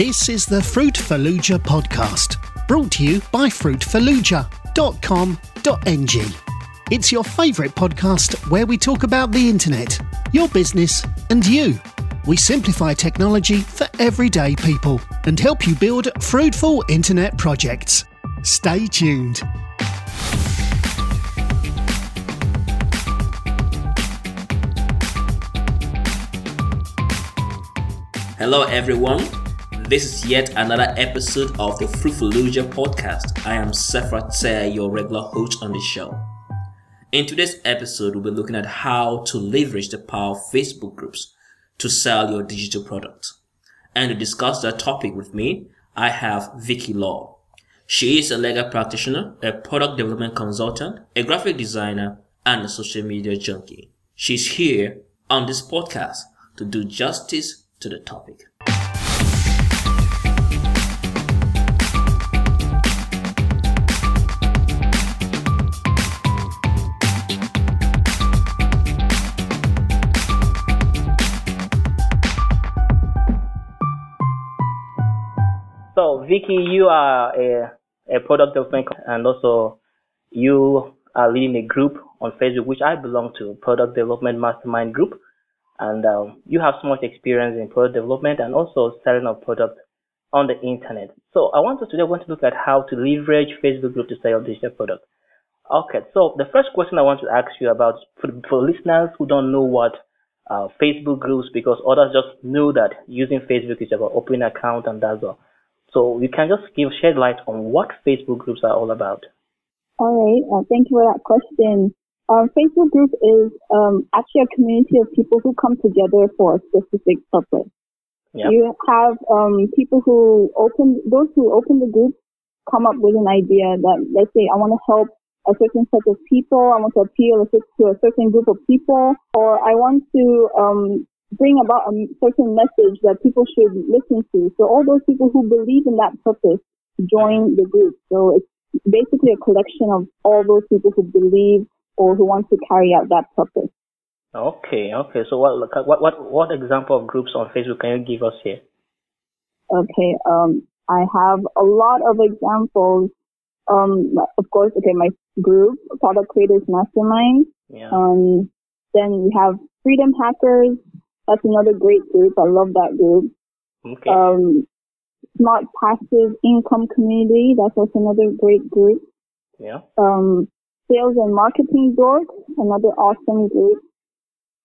This is the Fruit Fallujah podcast, brought to you by fruitfallujah.com.ng. It's your favourite podcast where we talk about the internet, your business, and you. We simplify technology for everyday people and help you build fruitful internet projects. Stay tuned. Hello, everyone. This is yet another episode of the Fruitfallujah podcast. I am Sephra Tse, your regular host on the show. In today's episode, we'll be looking at how to leverage the power of Facebook groups to sell your digital product. And to discuss that topic with me, I have Vicky Law. She is a legal practitioner, a product development consultant, a graphic designer, and a social media junkie. She's here on this podcast to do justice to the topic. Vicky, you are a, a product development and also you are leading a group on Facebook, which I belong to, Product Development Mastermind Group. And um, you have so much experience in product development and also selling of product on the internet. So I want us today want to look at how to leverage Facebook group to sell your digital product. Okay, so the first question I want to ask you about for, for listeners who don't know what uh, Facebook groups, because others just know that using Facebook is about opening an account and that's all. So you can just give shed light on what Facebook groups are all about. All right. Uh, thank you for that question. Um, Facebook group is um, actually a community of people who come together for a specific purpose. Yep. You have um, people who open those who open the group come up with an idea that let's say I want to help a certain set of people, I want to appeal to a certain group of people, or I want to um, bring about a certain message that people should listen to. So all those people who believe in that purpose join the group. So it's basically a collection of all those people who believe or who want to carry out that purpose. Okay, okay. So what what what what example of groups on Facebook can you give us here? Okay, um, I have a lot of examples. Um, of course, okay, my group, Product Creators Mastermind. Yeah. Um, then we have Freedom Hackers, that's another great group. I love that group. Okay. Um, Smart Passive Income Community. That's also another great group. yeah. Um, Sales and Marketing Dorks. Another awesome group.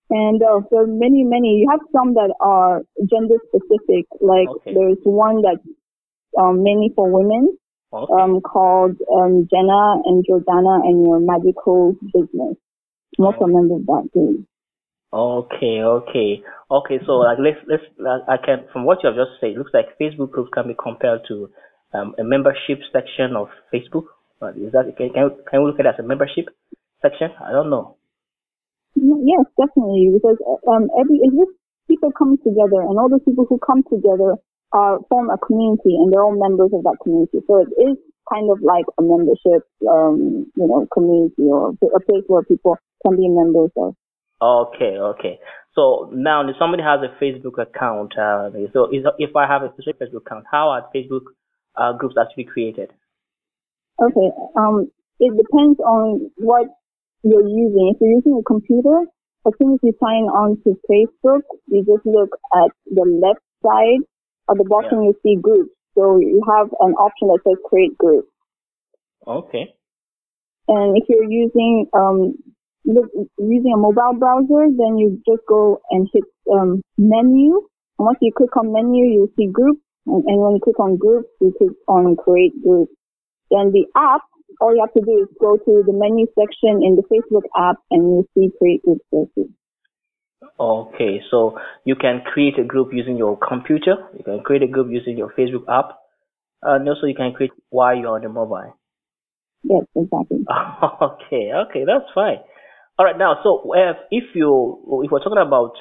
And uh, there are many, many. You have some that are gender specific. Like Okay. there's one that's um, mainly for women Okay. um, called um, Jenna and Jordana and Your Magical Business. I'm also a member of that group. Okay, okay, okay. So like let's let's like, I can from what you have just said, it looks like Facebook groups can be compared to um, a membership section of Facebook. Is that can can we, can we look at it as a membership section? I don't know. Yes, definitely, because um, every it's people come together, and all those people who come together uh, form a community, and they're all members of that community. So it is kind of like a membership, um, you know, community or a place where people can be members of. Okay, okay. So now if somebody has a Facebook account. Uh, so is, if I have a specific Facebook account, how are Facebook uh, groups actually created? Okay, um, it depends on what you're using. If you're using a computer, as soon as you sign on to Facebook, you just look at the left side at the bottom, you see groups. So you have an option that says create group. Okay. And if you're using um, look, using a mobile browser, then you just go and hit um, menu. And once you click on menu, you'll see groups. And, and when you click on groups, you click on create group. Then the app, all you have to do is go to the menu section in the Facebook app and you'll see create group. Okay, so you can create a group using your computer. You can create a group using your Facebook app, and also you can create while you're on the mobile. Yes, exactly. Okay, okay, that's fine. All right, now, so if, if you if we're talking about,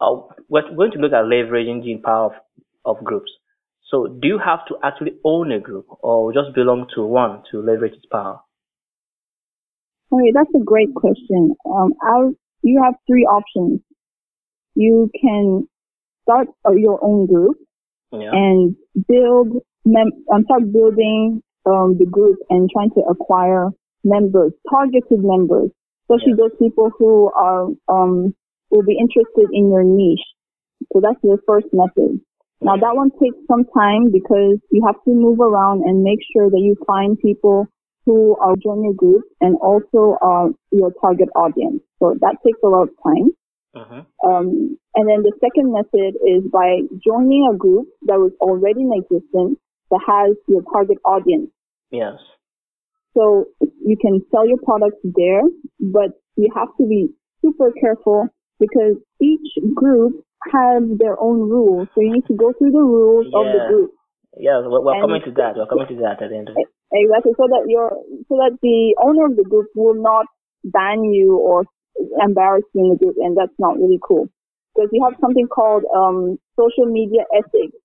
uh, we're going to look at leveraging the power of, of groups. So, do you have to actually own a group, or just belong to one to leverage its power? Right, that's a great question. Um, I, you have three options. You can start uh, your own group, yeah. and build, mem- and start building um, the group and trying to acquire members, targeted members, especially yeah. those people who are um, will be interested in your niche. So that's your first method. Now that one takes some time because you have to move around and make sure that you find people who are join your group and also are your target audience. So that takes a lot of time. Uh-huh. Um, and then the second method is by joining a group that was already in existence that has your target audience. Yes. So you can sell your products there, but you have to be super careful because each group has their own rules. So you need to go through the rules yeah. of the group. Yeah, we're, we're coming to that. We're coming to that at the end of it. Exactly. So that your so that the owner of the group will not ban you or embarrass you in the group, and that's not really cool. Because you have something called um, social media ethics.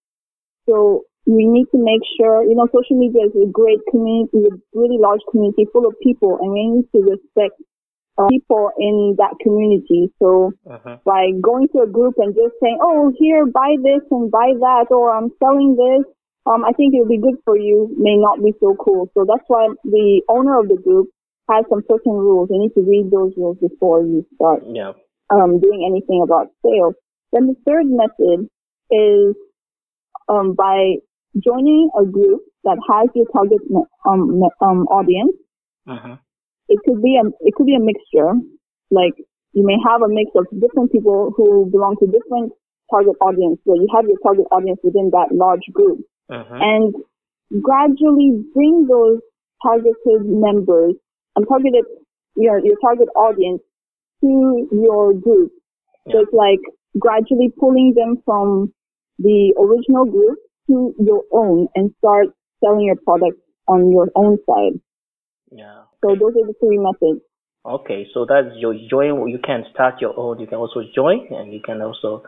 So we need to make sure, you know, social media is a great community, a really large community full of people, and we need to respect uh, people in that community. So uh-huh. by going to a group and just saying, "Oh, here, buy this and buy that," or "I'm selling this," um, I think it'll be good for you. May not be so cool. So that's why the owner of the group has some certain rules. You need to read those rules before you start yeah. um, doing anything about sales. Then the third method is um, by joining a group that has your target um, um, audience. Uh-huh. It could be a it could be a mixture. Like you may have a mix of different people who belong to different target audience. So you have your target audience within that large group, uh-huh. and gradually bring those targeted members and targeted your your target audience to your group. Yeah. So it's like gradually pulling them from the original group to your own and start selling your product on your own side. Yeah. So those are the three methods. Okay, so that's your join. You can start your own. You can also join, and you can also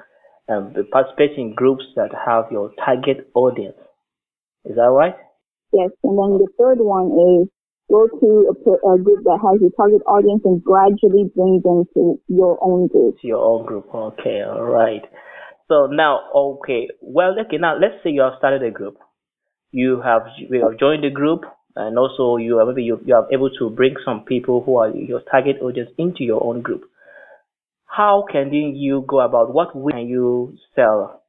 um, participate in groups that have your target audience. Is that right? Yes, and then the third one is go to a, a, group that has your target audience and gradually bring them to your own group. To your own group. Okay, all right. So now, okay, well, okay, now let's say you have started a group. You have, you have joined the group and also you are maybe you, you are able to bring some people who are your target audience into your own group. How can you go about what way can you sell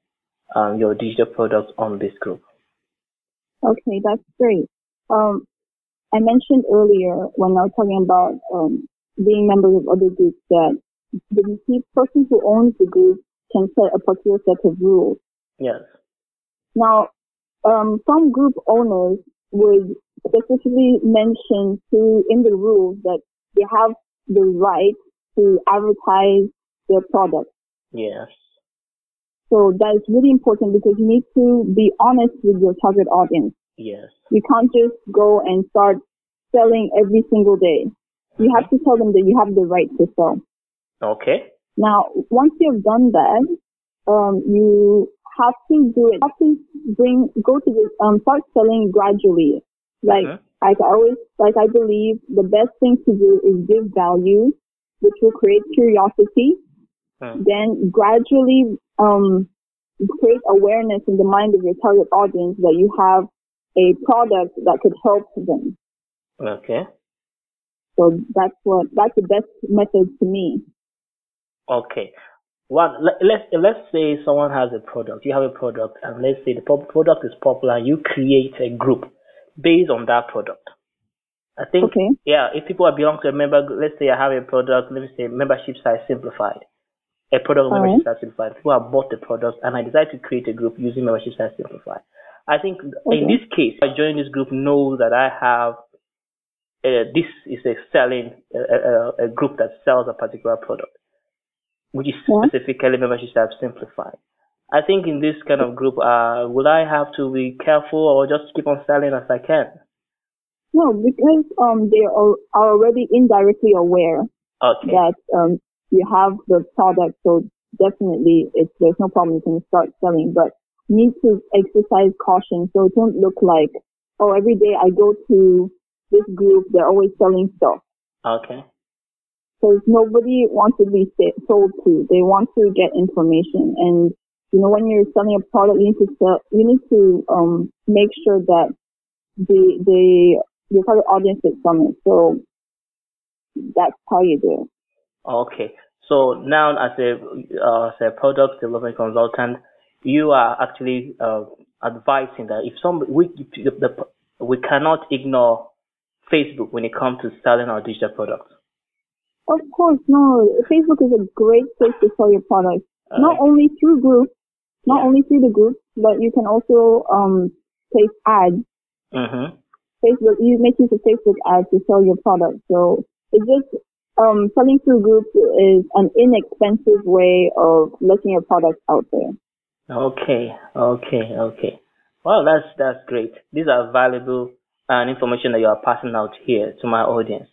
um, your digital products on this group? Okay, that's great. Um, I mentioned earlier when I was talking about um, being members of other groups that the person who owns the group can set a particular set of rules. Yes. Now, um, some group owners would specifically mention to in the rules that they have the right to advertise their product. Yes. So that is really important because you need to be honest with your target audience. Yes. You can't just go and start selling every single day. You have to tell them that you have the right to sell. Okay. Now, once you've done that, um, you have to do it. Have to bring go to the um, start selling gradually. Like uh-huh. I always like I believe the best thing to do is give value, which will create curiosity. Uh-huh. Then gradually um, create awareness in the mind of your target audience that you have a product that could help them. Okay. So that's what that's the best method to me. Okay. One, let, let's let's say someone has a product. You have a product, and let's say the product is popular. You create a group based on that product. I think, okay. yeah, if people are belong to a member, let's say I have a product. Let me say membership site simplified. A product of membership right. site simplified. People have bought the product, and I decide to create a group using membership site simplified. I think okay. in this case, I join this group know that I have uh, this is a selling a, a, group that sells a particular product which is yeah. specifically membership have simplified. I think in this kind of group, uh, will I have to be careful or just keep on selling as I can? No, because um, they are, are already indirectly aware okay. that um, you have the product, so definitely it's, there's no problem. You can start selling, but you need to exercise caution so it don't look like, oh, every day I go to this group, they're always selling stuff. Okay because nobody wants to be sold to. They want to get information. And you know, when you're selling a product, you need to sell, you need to um, make sure that the the your target audience is from it. So that's how you do it. Okay. So now, as a uh, as a product development consultant, you are actually uh, advising that if some we the, the, we cannot ignore Facebook when it comes to selling our digital products. Of course, no. Facebook is a great place to sell your products. Uh, not only through groups, not yeah. only through the groups, but you can also um place ads. Mm-hmm. Facebook, you make use of Facebook ads to sell your product. So it's just um, selling through groups is an inexpensive way of letting your product out there. Okay, okay, okay. Well, that's that's great. These are valuable and uh, information that you are passing out here to my audience.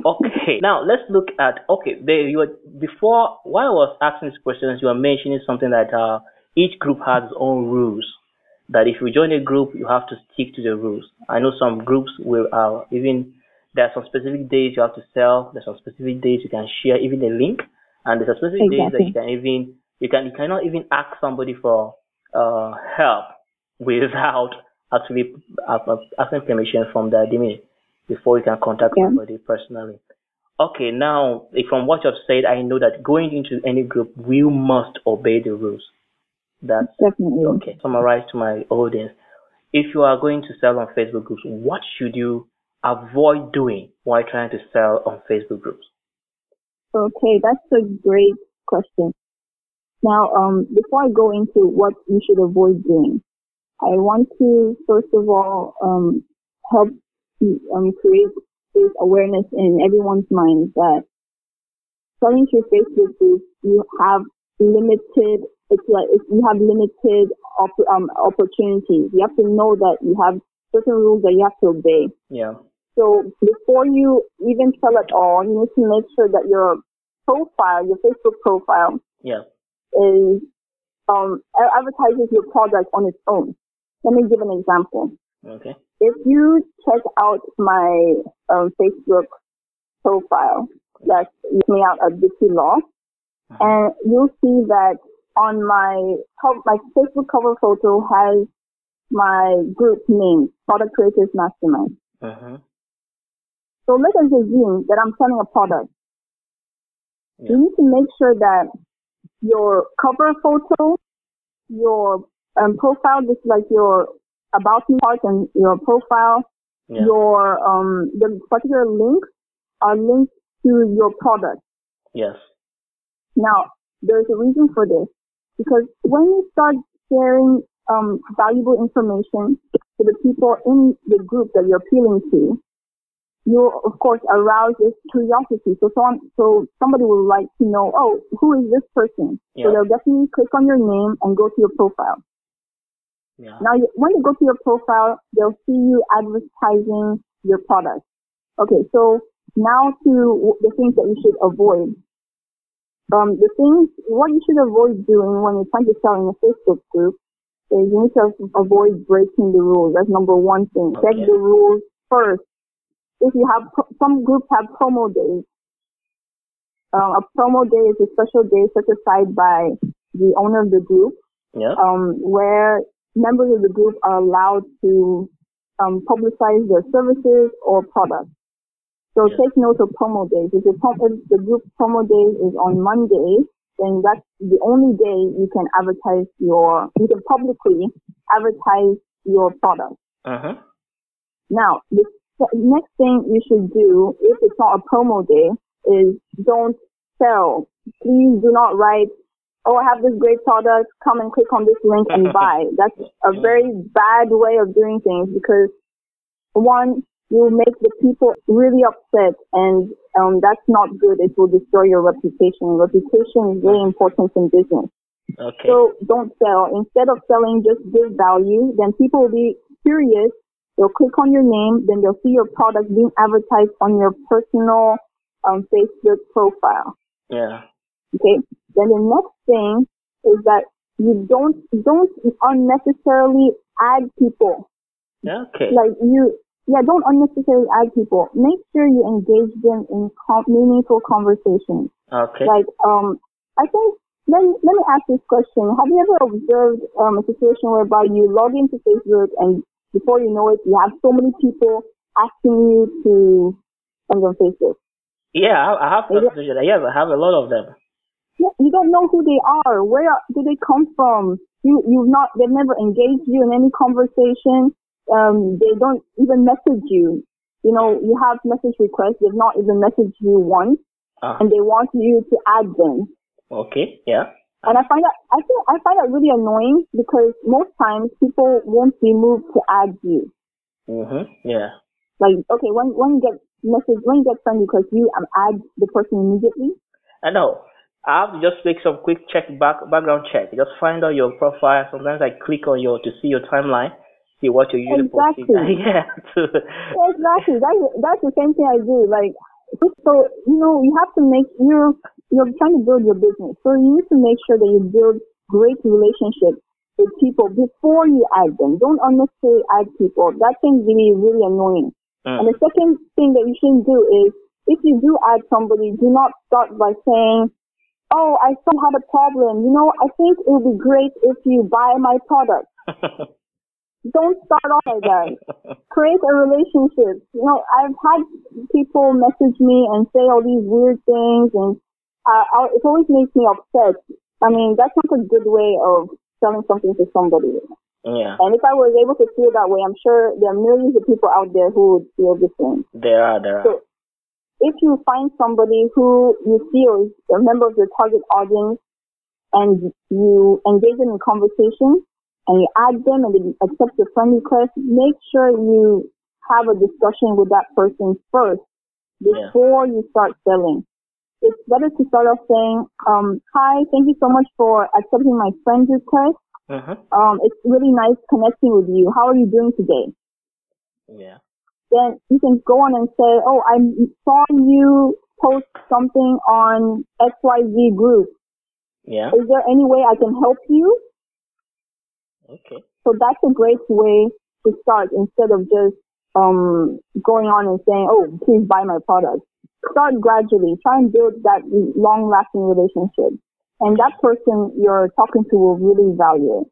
Okay, now let's look at okay. There you were before while I was asking these questions, you were mentioning something that uh, each group has its own rules. That if you join a group, you have to stick to the rules. I know some groups will uh, even there are some specific days you have to sell. There's some specific days you can share even a link, and there's some specific exactly. days that you can even you can you cannot even ask somebody for uh, help without actually asking permission from the admin before you can contact yeah. somebody personally. Okay, now from what you've said, I know that going into any group, we must obey the rules. That's definitely okay. Summarize to my audience. If you are going to sell on Facebook groups, what should you avoid doing while trying to sell on Facebook groups? Okay, that's a great question. Now, um, before I go into what you should avoid doing, I want to first of all um, help um, create this awareness in everyone's mind that selling through Facebook groups, you have limited. It's like it's, you have limited op- um, opportunities. You have to know that you have certain rules that you have to obey. Yeah. So before you even sell at all, you need to make sure that your profile, your Facebook profile, yeah. is um, advertises your product on its own. Let me give an example. Okay. If you check out my um, Facebook profile, that's me out at Vicky Law, uh-huh. and you'll see that on my my Facebook cover photo has my group name, Product Creators Mastermind. Uh-huh. So let us assume that I'm selling a product. Yeah. You need to make sure that your cover photo, your um, profile, just like your about me part and your profile, yeah. your um, the particular links are linked to your product. Yes. Now, there's a reason for this because when you start sharing um, valuable information to the people in the group that you're appealing to, you of course arouse this curiosity. So someone, so somebody will like to know, oh, who is this person? Yeah. So they'll definitely click on your name and go to your profile. Yeah. Now, when you go to your profile, they'll see you advertising your product. Okay, so now to the things that you should avoid. Um, the things, what you should avoid doing when you're trying to sell in a Facebook group is you need to avoid breaking the rules. That's number one thing. Okay. Check the rules first if you have some groups have promo days. Um, a promo day is a special day set aside by the owner of the group, yeah. um, where members of the group are allowed to um, publicize their services or products. So yeah. take note of promo days. If, if the group promo day is on Monday, then that's the only day you can advertise your, you can publicly advertise your product. Uh-huh. Now, the the next thing you should do, if it's not a promo day, is don't sell. Please do not write, oh, I have this great product, come and click on this link and buy. That's a very bad way of doing things because one, you make the people really upset and um, that's not good. It will destroy your reputation. Reputation is very important in business. Okay. So don't sell. Instead of selling, just give value. Then people will be curious They'll click on your name, then they'll see your product being advertised on your personal um, Facebook profile. Yeah. Okay. Then the next thing is that you don't don't unnecessarily add people. Okay. Like you, yeah, don't unnecessarily add people. Make sure you engage them in com- meaningful conversations. Okay. Like um, I think let me, let me ask this question. Have you ever observed um, a situation whereby you log into Facebook and before you know it, you have so many people asking you to friends on Facebook? Yeah, I, I have that. Yes, I have a lot of them. You don't know who they are. Where do they come from? You, you've not, they've never engaged you in any conversation. Um, they don't even message you. You know, you have message requests. They've not even messaged you once, Uh, and they want you to add them. okay, yeah. And I find that I think I find that really annoying because most times people won't be moved to add you. Mhm. Yeah. Like, okay, when when you get message, when you get friend request, you um, add the person immediately. I know. I have to just make some quick check back background check. Just find out your profile. Sometimes I click on your to see your timeline, see what you're usually. Exactly. yeah. Yeah, exactly. That's that's the same thing I do. Like, so you know, you have to make you're you're trying to build your business, so you need to make sure that you build great relationships with people before you add them. Don't unnecessarily add people. That can be really annoying. And Mm. the second thing that you shouldn't do is if you do add somebody, do not start by saying, "Oh, I still had a problem. You know, I think it would be great if you buy my product." Don't start off like that. Create a relationship. You know, I've had people message me and say all these weird things, and uh, I, it always makes me upset. I mean, that's not a good way of selling something to somebody. yeah. And if I was able to feel that way, I'm sure there are millions of people out there who would feel the same. There are. There are. So if you find somebody who you feel is a member of your target audience and you engage them in conversation and you add them and they accept your friend request, make sure you have a discussion with that person first Yeah. before you start selling. It's better to start off saying, um, hi, thank you so much for accepting my friend request. Mhm. Um, it's really nice connecting with you. How are you doing today? Yeah. Then you can go on and say, oh, I saw you post something on XYZ group. Yeah. Is there any way I can help you? Okay. So that's a great way to start instead of just um, going on and saying, oh, please buy my product. Start gradually. Try and build that long lasting relationship. And that person you're talking to will really value it.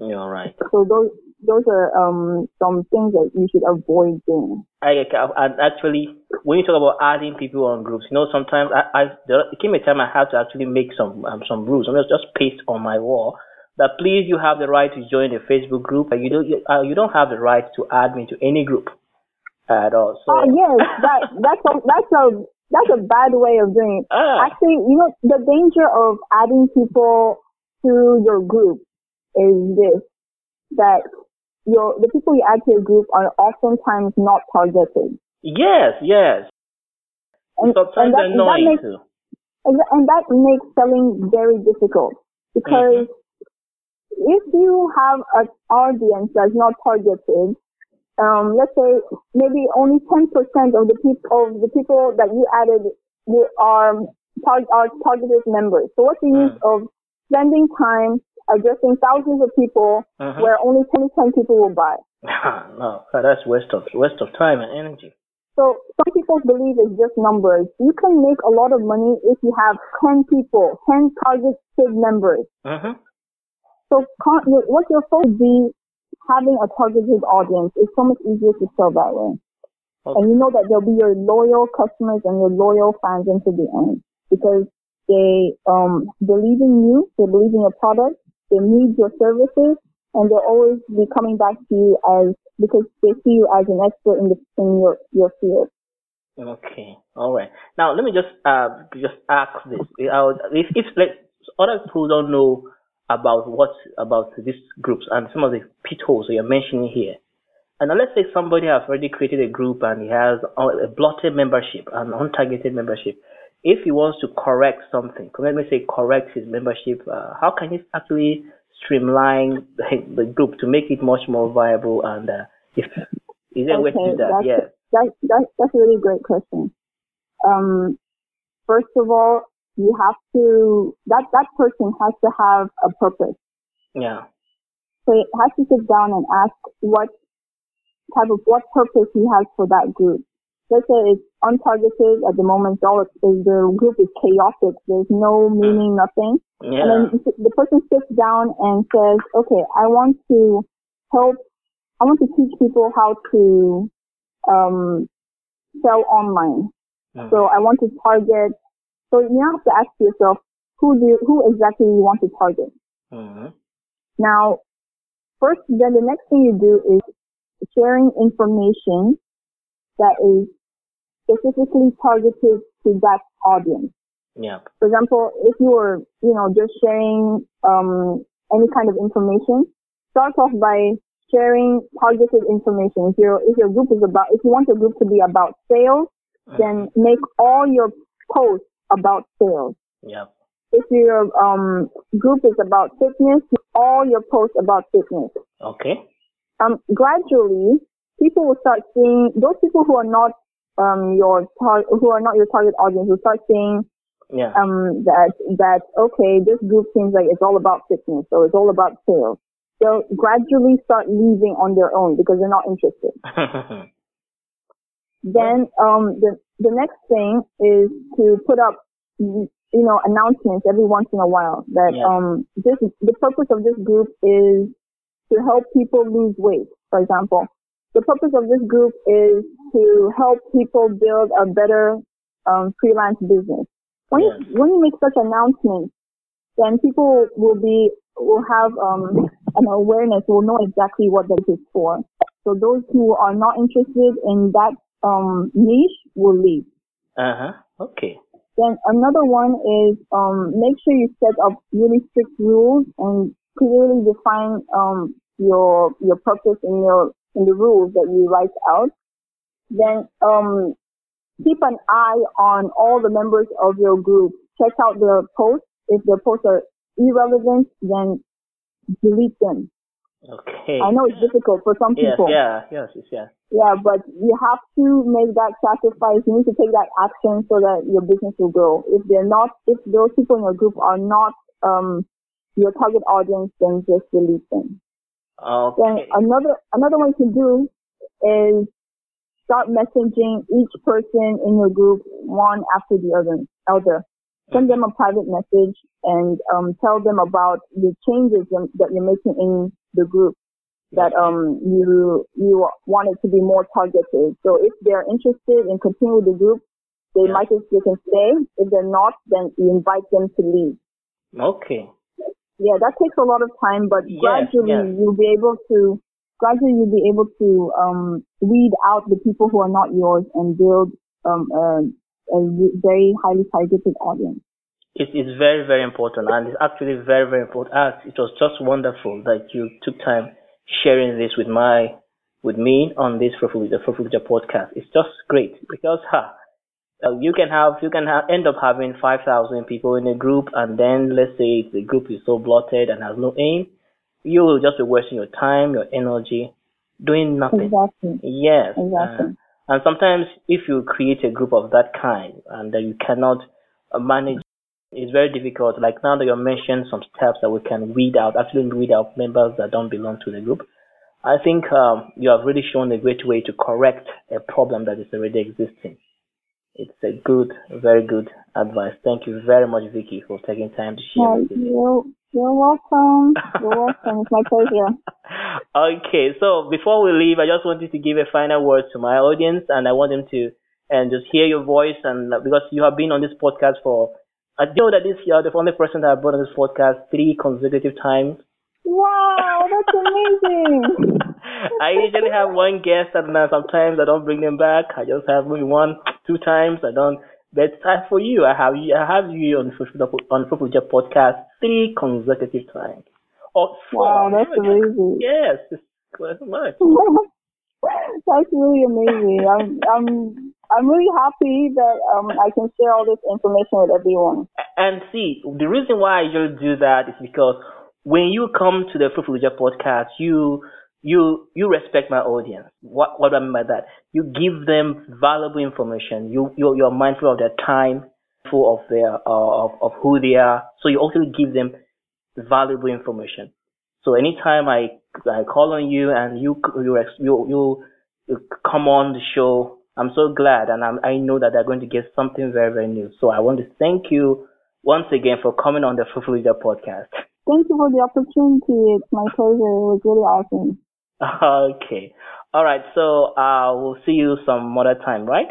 You're right. So those, those are um, some things that you should avoid doing. I, I and actually, when you talk about adding people on groups, you know, sometimes I, I there came a time I had to actually make some um, some rules. I'm just just paste on my wall that please you have the right to join the Facebook group, but you don't you, uh, you don't have the right to add me to any group at all. So Oh yes, that that's a that's a that's a bad way of doing it. Ah. Actually, you know the danger of adding people to your group is this that your the people you add to your group are oftentimes not targeted. yes, yes. And, Sometimes and that, and that annoying makes too. and that- makes selling very difficult because if you have an audience that's not targeted, um, let's say maybe only 10% of the people of the people that you added are tar- are targeted members. So what's the use of spending time addressing thousands of people Mhm. where only 10 10 people will buy? no, that's waste of waste of time and energy. So some people believe it's just numbers. You can make a lot of money if you have 10 people, 10 targeted members. hmm So what your focus be having a targeted audience is so much easier to sell that way. Okay. And you know that they'll be your loyal customers and your loyal fans until the end because they um, believe in you, they believe in your product, they need your services, and they'll always be coming back to you as because they see you as an expert in the in your your field. Okay, all right. Now let me just uh just ask this: if if like other people don't know about what about these groups and some of the pitfalls that you're mentioning here, and now let's say somebody has already created a group and he has a blotted membership, an untargeted membership. If he wants to correct something, let me say correct his membership, uh, how can he actually streamline the, the group to make it much more viable? And uh, if is there a way to do that? that's, Yes. that, that, that's a really great question. Um, first of all, you have to, that, that person has to have a purpose. Yeah. So it has to sit down and ask what type of, what purpose he has for that group. Let's say it's untargeted at the moment, all the group is chaotic. There's no meaning, nothing. Yeah. And then the person sits down and says, okay, I want to help, I want to teach people how to, um, sell online. Mhm. So I want to target, so you have to ask yourself, who do you, who exactly you want to target? Mhm. Now, first, then the next thing you do is sharing information that is specifically targeted to that audience. Yeah. For example, if you were, you know, just sharing um, any kind of information, start off by sharing targeted information. If your if your group is about, if you want your group to be about sales, then make all your posts about sales. Yeah. If your um, group is about fitness, all your posts about fitness. Okay. Um, gradually, people will start seeing those people who are not um, your tar- who are not your target audience will start seeing Yeah. um, that that okay, this group seems like it's all about fitness, so it's all about sales. They'll gradually start leaving on their own because they're not interested. Then um, the the next thing is to put up you know announcements every once in a while that Yeah. um this the purpose of this group is to help people lose weight. For example, the purpose of this group is to help people build a better um, freelance business. When Yes. you, when you make such announcements, then people will be will have um, an awareness, will know exactly what that is for. So those who are not interested in that um, niche will leave. uh huh. Okay. Then another one is um, make sure you set up really strict rules and clearly define um, your your purpose and your in the rules that you write out. Then um, keep an eye on all the members of your group. Check out their posts. If their posts are irrelevant, then delete them. Okay. I know it's difficult for some Yes. people. Yeah. Yes. Yes. Yeah. Yeah, but you have to make that sacrifice. You need to take that action so that your business will grow. If they're not, if those people in your group are not um, your target audience, then just delete them. Then Okay. another another one you can do is start messaging each person in your group one after the other. Elder, Send them a private message and um, tell them about the changes that you're making in the group that um you you want it to be more targeted. So if they're interested in continuing with the group, they Yeah. might as they can stay. If they're not, then you invite them to leave. Okay. Yeah, that takes a lot of time, but Yes, gradually yes. you'll be able to gradually you'll be able to um weed out the people who are not yours and build um a, a very highly targeted audience. It is very, very important, and it's actually very, very important. Ah, it was just wonderful that you took time sharing this with my, with me on this Fruitful Future podcast. It's just great because ha, uh, you can have, you can have, end up having five thousand people in a group, and then let's say the group is so bloated and has no aim, you will just be wasting your time, your energy, doing nothing. Exactly. Yes. Exactly. Uh, and sometimes if you create a group of that kind and that you cannot uh, manage, it's very difficult. Like now that you mentioned some steps that we can weed out, actually weed out members that don't belong to the group. I think um, you have really shown a great way to correct a problem that is already existing. It's a good, very good advice. Thank you very much, Vicky, for taking time to share. With you're you're welcome. You're welcome. It's my pleasure. okay, so before we leave, I just wanted to give a final word to my audience, and I want them to and just hear your voice, and uh, because you have been on this podcast for, I know that this year the only person that I brought on this podcast three consecutive times. Wow, that's amazing. I usually have one guest, and uh, sometimes I don't bring them back. I just have maybe one, two times. I don't. But as for you, I have you, I have you on on Fruitful Jet podcast three consecutive times. Oh, four. Wow, that's amazing. Yes, it's much. That's really amazing. I'm I'm I'm really happy that um I can share all this information with everyone. And see, the reason why I usually do that is because when you come to the Fruitful Leisure podcast, you you you respect my audience. What what do I mean by that? You give them valuable information. You you you're mindful of their time, full of their uh, of of who they are. So you also give them valuable information. So anytime I I call on you and you you you you, come on the show, I'm so glad, and I'm, I know that they're going to get something very, very new. So I want to thank you once again for coming on the Fruitful Leader podcast. Thank you for the opportunity. It's my pleasure. It was really awesome. Okay. All right. So uh, we'll see you some other time, right?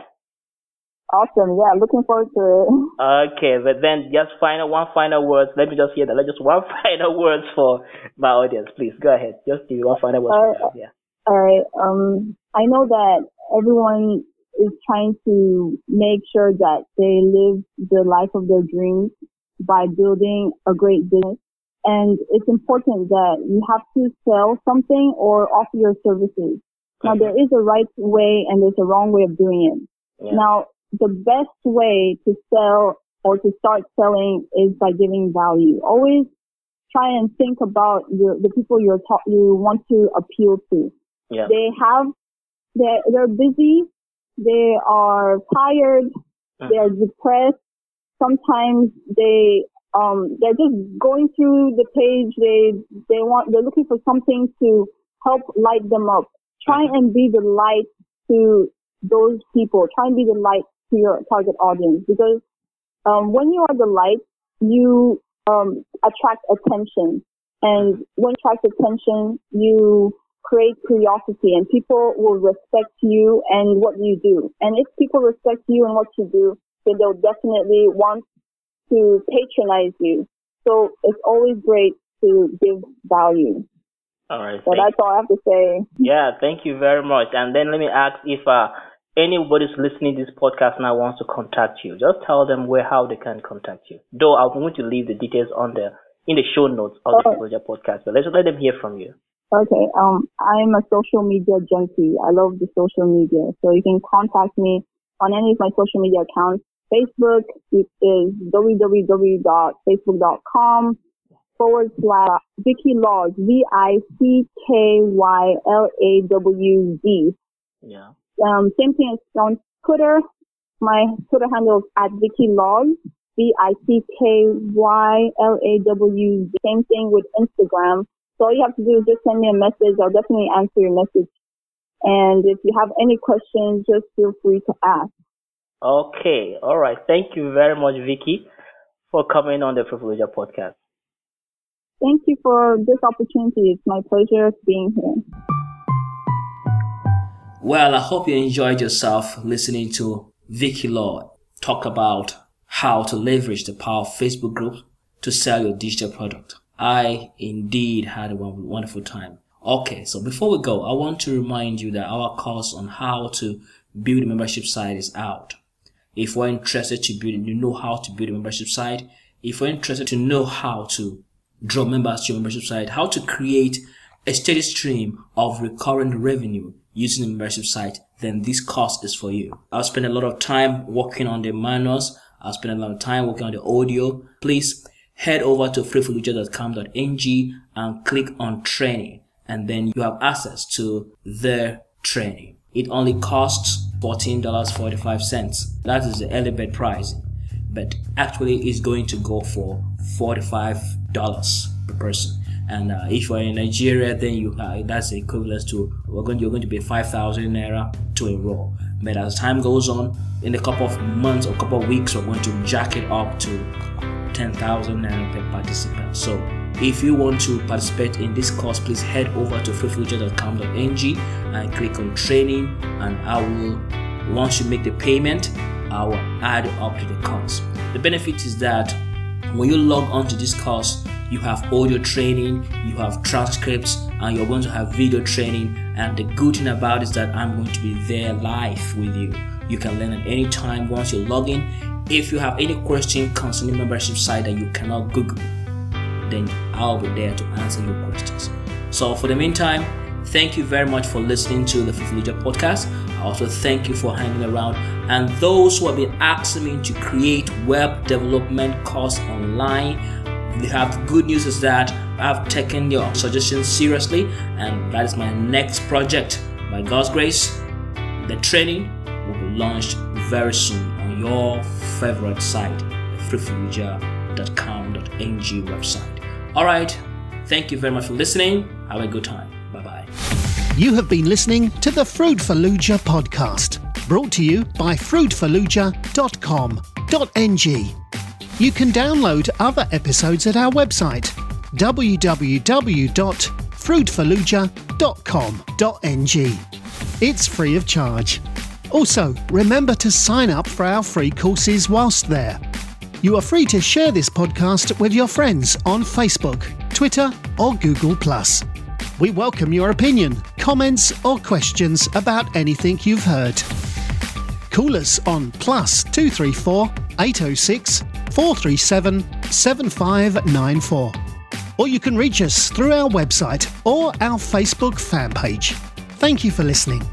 Awesome. Yeah, looking forward to it. Okay, but then just final one final words. Let me just hear that. Let just one final words for my audience, please. Go ahead. Just give one final word. Uh, yeah. All right. Um, I know that everyone is trying to make sure that they live the life of their dreams by building a great business. And it's important that you have to sell something or offer your services. Now there is a right way and there's a wrong way of doing it. Yeah. Now the best way to sell or to start selling is by giving value. Always try and think about your, the people you're ta- you want to appeal to. Yeah. They have, they're, they're busy. They are tired. Uh-huh. They are depressed. Sometimes they, um, they're just going through the page. They, they want, they're looking for something to help light them up. Try uh-huh. and be the light to those people. Try and be the light to your target audience because um, when you are the light, you um, attract attention, and when you attract attention, you create curiosity, and people will respect you and what you do. And if people respect you and what you do, then they'll definitely want to patronize you. So it's always great to give value. All right. So that's all I have to say. Yeah, thank you very much. And then let me ask if uh, anybody's listening to this podcast now wants to contact you, just tell them where how they can contact you. Though I'm going to leave the details on the in the show notes of the project podcast, but let's let them hear from you. Okay. Um, I'm a social media junkie. I love the social media, so you can contact me on any of my social media accounts. Facebook is www.facebook.com forward slash Vicky Laws, V-I-C-K-Y-L-A-W-Z. Yeah. Um, same thing as on Twitter. My Twitter handle is at Vicky Laws, V-I-C-K-Y-L-A-W. Same thing with Instagram. So all you have to do is just send me a message. I'll definitely answer your message. And if you have any questions, just feel free to ask. Okay. All right. Thank you very much, Vicky, for coming on the Privileger podcast. Thank you for this opportunity. It's my pleasure being here. Well, I hope you enjoyed yourself listening to Vicky Law talk about how to leverage the power of Facebook groups to sell your digital product. I indeed had a wonderful time. Okay, so before we go, I want to remind you that our course on how to build a membership site is out. If you're interested to build, you know how to build a membership site. If you're interested to know how to draw members to your membership site, how to create a steady stream of recurring revenue using a membership site, then this course is for you. I've spent a lot of time working on the manuals. I've spent a lot of time working on the audio. Please head over to fruitfulluja.com.ng and click on training and then you have access to the training. It only costs $14.45. That is the early bird price, but actually it's going to go for $45 per person. And uh, if you're in Nigeria, then you uh, that's equivalent to we're going you're going to pay five thousand naira to enroll. But as time goes on, in a couple of months or couple of weeks, we're going to jack it up to ten thousand naira per participant. So if you want to participate in this course, please head over to freefuture.com.ng and click on training, and I will once you make the payment, I will add up to the course. The benefit is that when you log on to this course, you have audio training, you have transcripts, and you're going to have video training. And the good thing about is that I'm going to be there live with you. You can learn at any time once you log in. If you have any question concerning membership site that you cannot Google, then I'll be there to answer your questions. So for the meantime, thank you very much for listening to the Fruitful podcast. I also thank you for hanging around. And those who have been asking me to create web development course online, the have good news is that I've taken your suggestions seriously, and that is my next project. By God's grace, the training will be launched very soon on your favorite site, the fruitfulluja.com.ng website. All right, thank you very much for listening. Have a good time. You have been listening to the Fruitfulluja podcast Brought to you by fruitfallujah.com.ng. You can download other episodes at our website www.fruitfallujah.com.ng. It's free of charge. Also, remember to sign up for our free courses whilst there. You are free to share this podcast with your friends on Facebook, Twitter, or Google. We welcome your opinion, comments, or questions about anything you've heard. Call us on plus 234 806 437 7594. Or you can reach us through our website or our Facebook fan page. Thank you for listening.